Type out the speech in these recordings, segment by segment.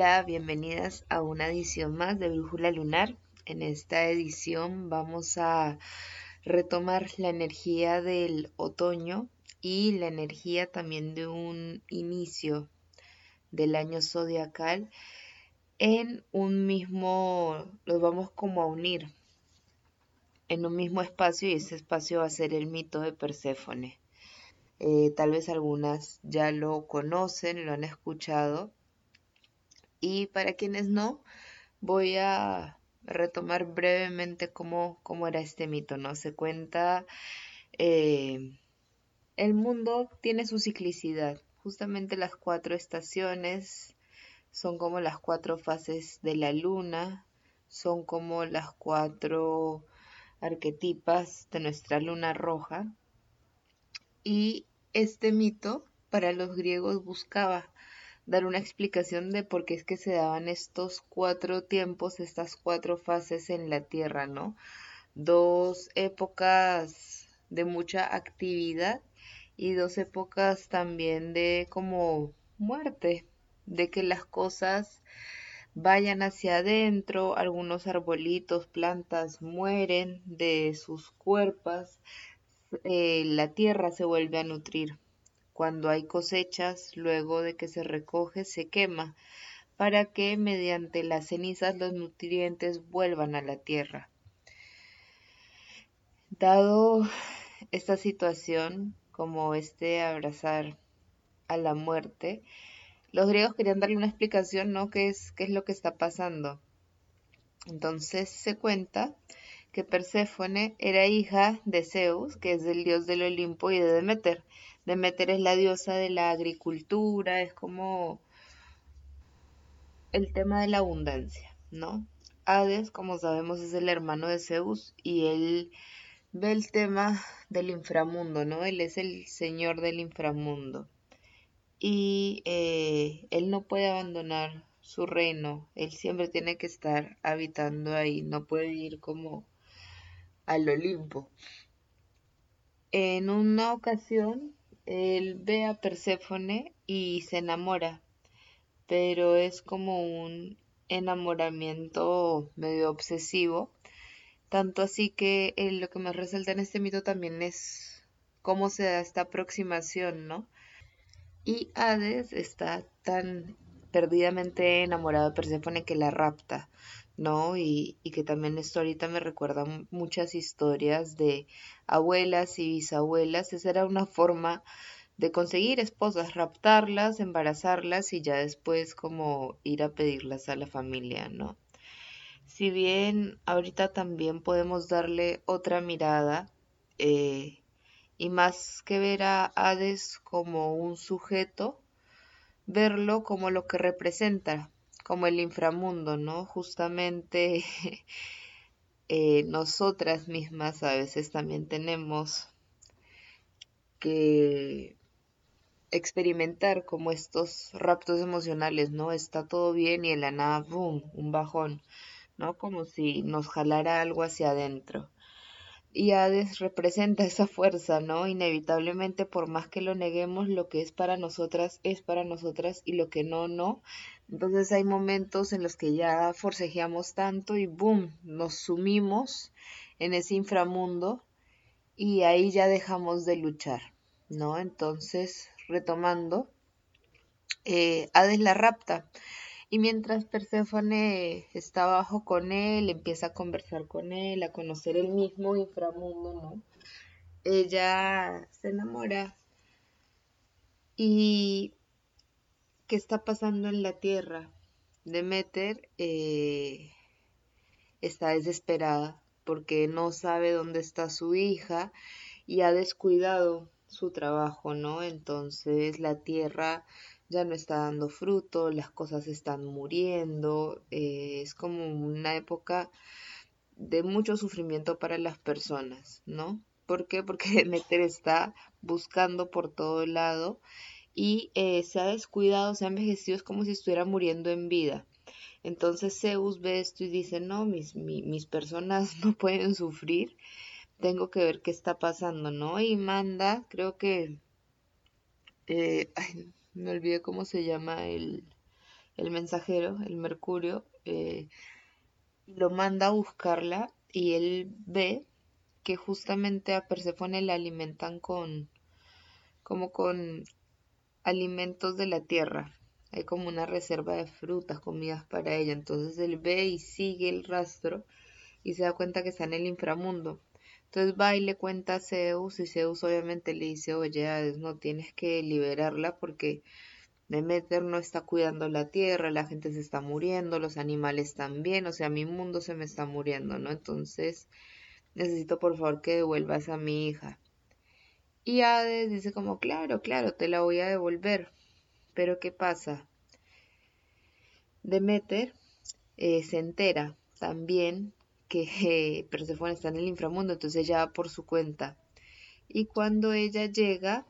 Hola, bienvenidas a una edición más de Brújula Lunar. En esta edición vamos a retomar la energía del otoño y la energía también de un inicio del año zodiacal en un mismo, los vamos como a unir en un mismo espacio y ese espacio va a ser el mito de Perséfone. Eh, tal vez algunas ya lo conocen, lo han escuchado. Y para quienes no, voy a retomar brevemente cómo, cómo era este mito, ¿no? Se cuenta, eh, el mundo tiene su ciclicidad. Justamente las cuatro estaciones son como las cuatro fases de la luna, son como las cuatro arquetipas de nuestra luna roja. Y este mito para los griegos buscaba dar una explicación de por qué es que se daban estos cuatro tiempos, estas cuatro fases en la Tierra, ¿no? Dos épocas de mucha actividad y dos épocas también de como muerte, de que las cosas vayan hacia adentro, algunos arbolitos, plantas mueren de sus cuerpos, eh, la tierra se vuelve a nutrir. Cuando hay cosechas, luego de que se recoge, se quema, para que mediante las cenizas los nutrientes vuelvan a la tierra. Dado esta situación, como este abrazar a la muerte, los griegos querían darle una explicación, ¿no? ¿Qué es, qué es lo que está pasando? Entonces se cuenta que Perséfone era hija de Zeus, que es el dios del Olimpo, y de Demeter. Demeter es la diosa de la agricultura, es como el tema de la abundancia, ¿no? Hades, como sabemos, es el hermano de Zeus y él ve el tema del inframundo, ¿no? Él es el señor del inframundo y eh, él no puede abandonar su reino, él siempre tiene que estar habitando ahí, no puede ir como al Olimpo. En una ocasión, él ve a Perséfone y se enamora, pero es como un enamoramiento medio obsesivo, tanto así que eh, lo que más resalta en este mito también es cómo se da esta aproximación, ¿no? Y Hades está tan perdidamente enamorado de Perséfone que la rapta, ¿no? Y, y, que también esto ahorita me recuerda muchas historias de abuelas y bisabuelas. Esa era una forma de conseguir esposas, raptarlas, embarazarlas y ya después como ir a pedirlas a la familia, ¿no? Si bien ahorita también podemos darle otra mirada, eh, y más que ver a Hades como un sujeto, verlo como lo que representa, como el inframundo, ¿no? Justamente eh, nosotras mismas a veces también tenemos que experimentar como estos raptos emocionales, ¿no? Está todo bien y en la nada, ¡boom!, un bajón, ¿no? Como si nos jalara algo hacia adentro y Hades representa esa fuerza, ¿no? Inevitablemente, por más que lo neguemos, lo que es para nosotras es para nosotras y lo que no, no. Entonces hay momentos en los que ya forcejeamos tanto y boom, nos sumimos en ese inframundo y ahí ya dejamos de luchar, ¿no? Entonces, retomando, eh, Hades la rapta y mientras Perséfone está abajo con él, empieza a conversar con él, a conocer el mismo inframundo, ¿no? Ella se enamora. ¿Y qué está pasando en la tierra? Demeter eh, está desesperada porque no sabe dónde está su hija y ha descuidado su trabajo, ¿no? Entonces la tierra ya no está dando fruto, las cosas están muriendo, eh, es como una época de mucho sufrimiento para las personas, ¿no? ¿Por qué? Porque Demeter está buscando por todo lado y eh, se ha descuidado, se ha envejecido, es como si estuviera muriendo en vida. Entonces Zeus ve esto y dice, no, mis, mis personas no pueden sufrir, tengo que ver qué está pasando, ¿no? Y manda, creo que, eh, me olvidé cómo se llama el, el mensajero, el Mercurio, eh, lo manda a buscarla y él ve que justamente a Perséfone la alimentan con como con alimentos de la tierra. Hay como una reserva de frutas, comidas para ella. Entonces él ve y sigue el rastro y se da cuenta que está en el inframundo. Entonces va y le cuenta a Zeus y Zeus obviamente le dice, oye, no tienes que liberarla porque Demeter no está cuidando la tierra, la gente se está muriendo, los animales también, o sea, mi mundo se me está muriendo, ¿no? Entonces necesito por favor que devuelvas a mi hija. Y Hades dice como, claro, claro, te la voy a devolver. Pero ¿qué pasa? Demeter eh, se entera también que Persephone está en el inframundo, entonces ella va por su cuenta. Y cuando ella llega,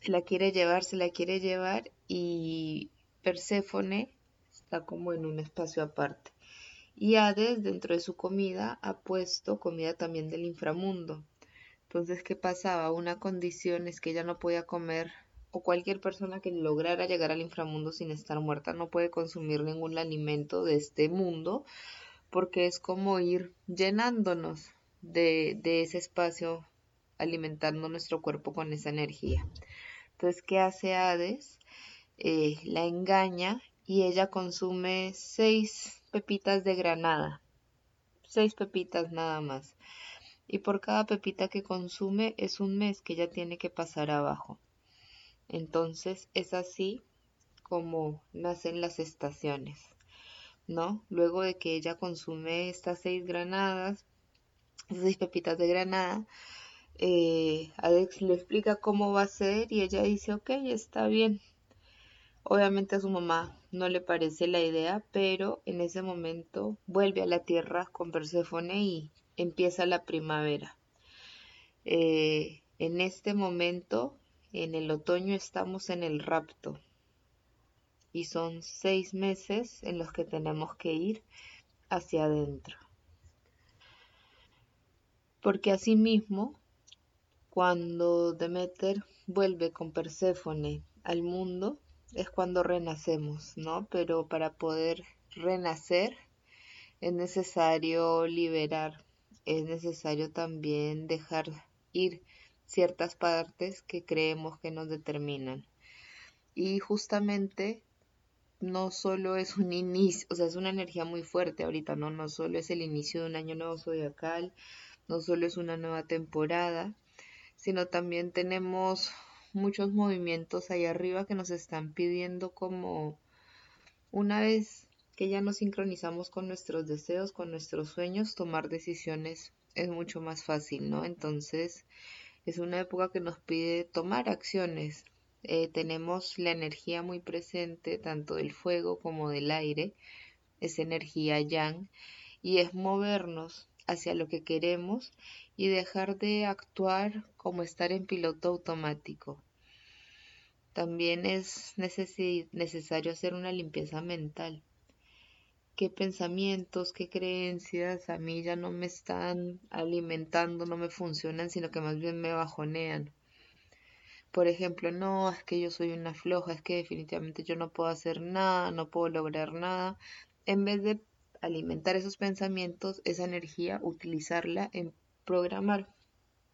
se la quiere llevar, se la quiere llevar y Perséfone está como en un espacio aparte. Y Hades, dentro de su comida, ha puesto comida también del inframundo. Entonces, ¿qué pasaba? Una condición es que ella no podía comer, o cualquier persona que lograra llegar al inframundo sin estar muerta no puede consumir ningún alimento de este mundo, porque es como ir llenándonos de, ese espacio, alimentando nuestro cuerpo con esa energía. Entonces, ¿qué hace Hades? Eh, la engaña y ella consume seis pepitas de granada. Seis pepitas nada más. Y por cada pepita que consume es un mes que ella tiene que pasar abajo. Entonces es así como nacen las estaciones, ¿no? Luego de que ella consume estas seis granadas, seis pepitas de granada, eh, Alex le explica cómo va a ser y ella dice, ok, está bien. Obviamente a su mamá no le parece la idea, pero en ese momento vuelve a la tierra con Perséfone y empieza la primavera. Eh, en este momento, en el otoño, estamos en el rapto y son seis meses en los que tenemos que ir hacia adentro. Porque asimismo cuando Demeter vuelve con Perséfone al mundo es cuando renacemos, ¿no? Pero para poder renacer es necesario liberar, es necesario también dejar ir ciertas partes que creemos que nos determinan. Y justamente no solo es un inicio, o sea, es una energía muy fuerte ahorita, ¿no? No solo es el inicio de un año nuevo zodiacal, no solo es una nueva temporada, sino también tenemos muchos movimientos ahí arriba que nos están pidiendo como una vez que ya nos sincronizamos con nuestros deseos, con nuestros sueños, tomar decisiones es mucho más fácil, ¿no? Entonces es una época que nos pide tomar acciones. Eh, tenemos la energía muy presente, tanto del fuego como del aire, es energía yang, y es movernos hacia lo que queremos y dejar de actuar como estar en piloto automático. También es necesario hacer una limpieza mental. ¿Qué pensamientos, qué creencias a mí ya no me están alimentando, no me funcionan, sino que más bien me bajonean? Por ejemplo, no, es que yo soy una floja, es que definitivamente yo no puedo hacer nada, no puedo lograr nada. En vez de alimentar esos pensamientos, esa energía, utilizarla en programar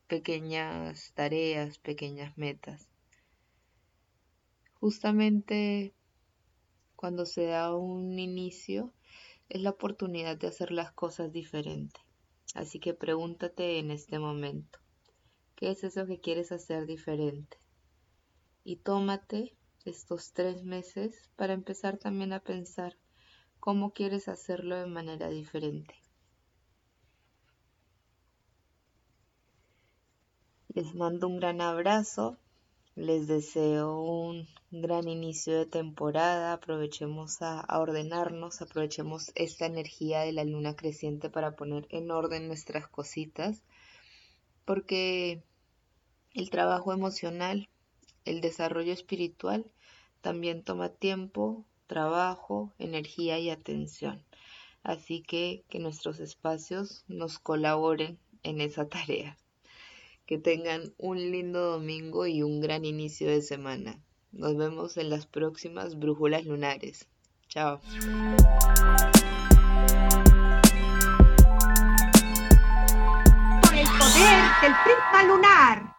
pequeñas tareas, pequeñas metas. Justamente cuando se da un inicio es la oportunidad de hacer las cosas diferente. Así que pregúntate en este momento, ¿qué es eso que quieres hacer diferente? Y tómate estos tres meses para empezar también a pensar cómo quieres hacerlo de manera diferente. Les mando un gran abrazo, les deseo un gran inicio de temporada, aprovechemos a, ordenarnos, aprovechemos esta energía de la luna creciente para poner en orden nuestras cositas, porque el trabajo emocional, el desarrollo espiritual también toma tiempo, trabajo, energía y atención. Así que que nuestros espacios nos colaboren en esa tarea. Que tengan un lindo domingo y un gran inicio de semana. Nos vemos en las próximas brújulas lunares. Chao. Por el poder del prisma lunar.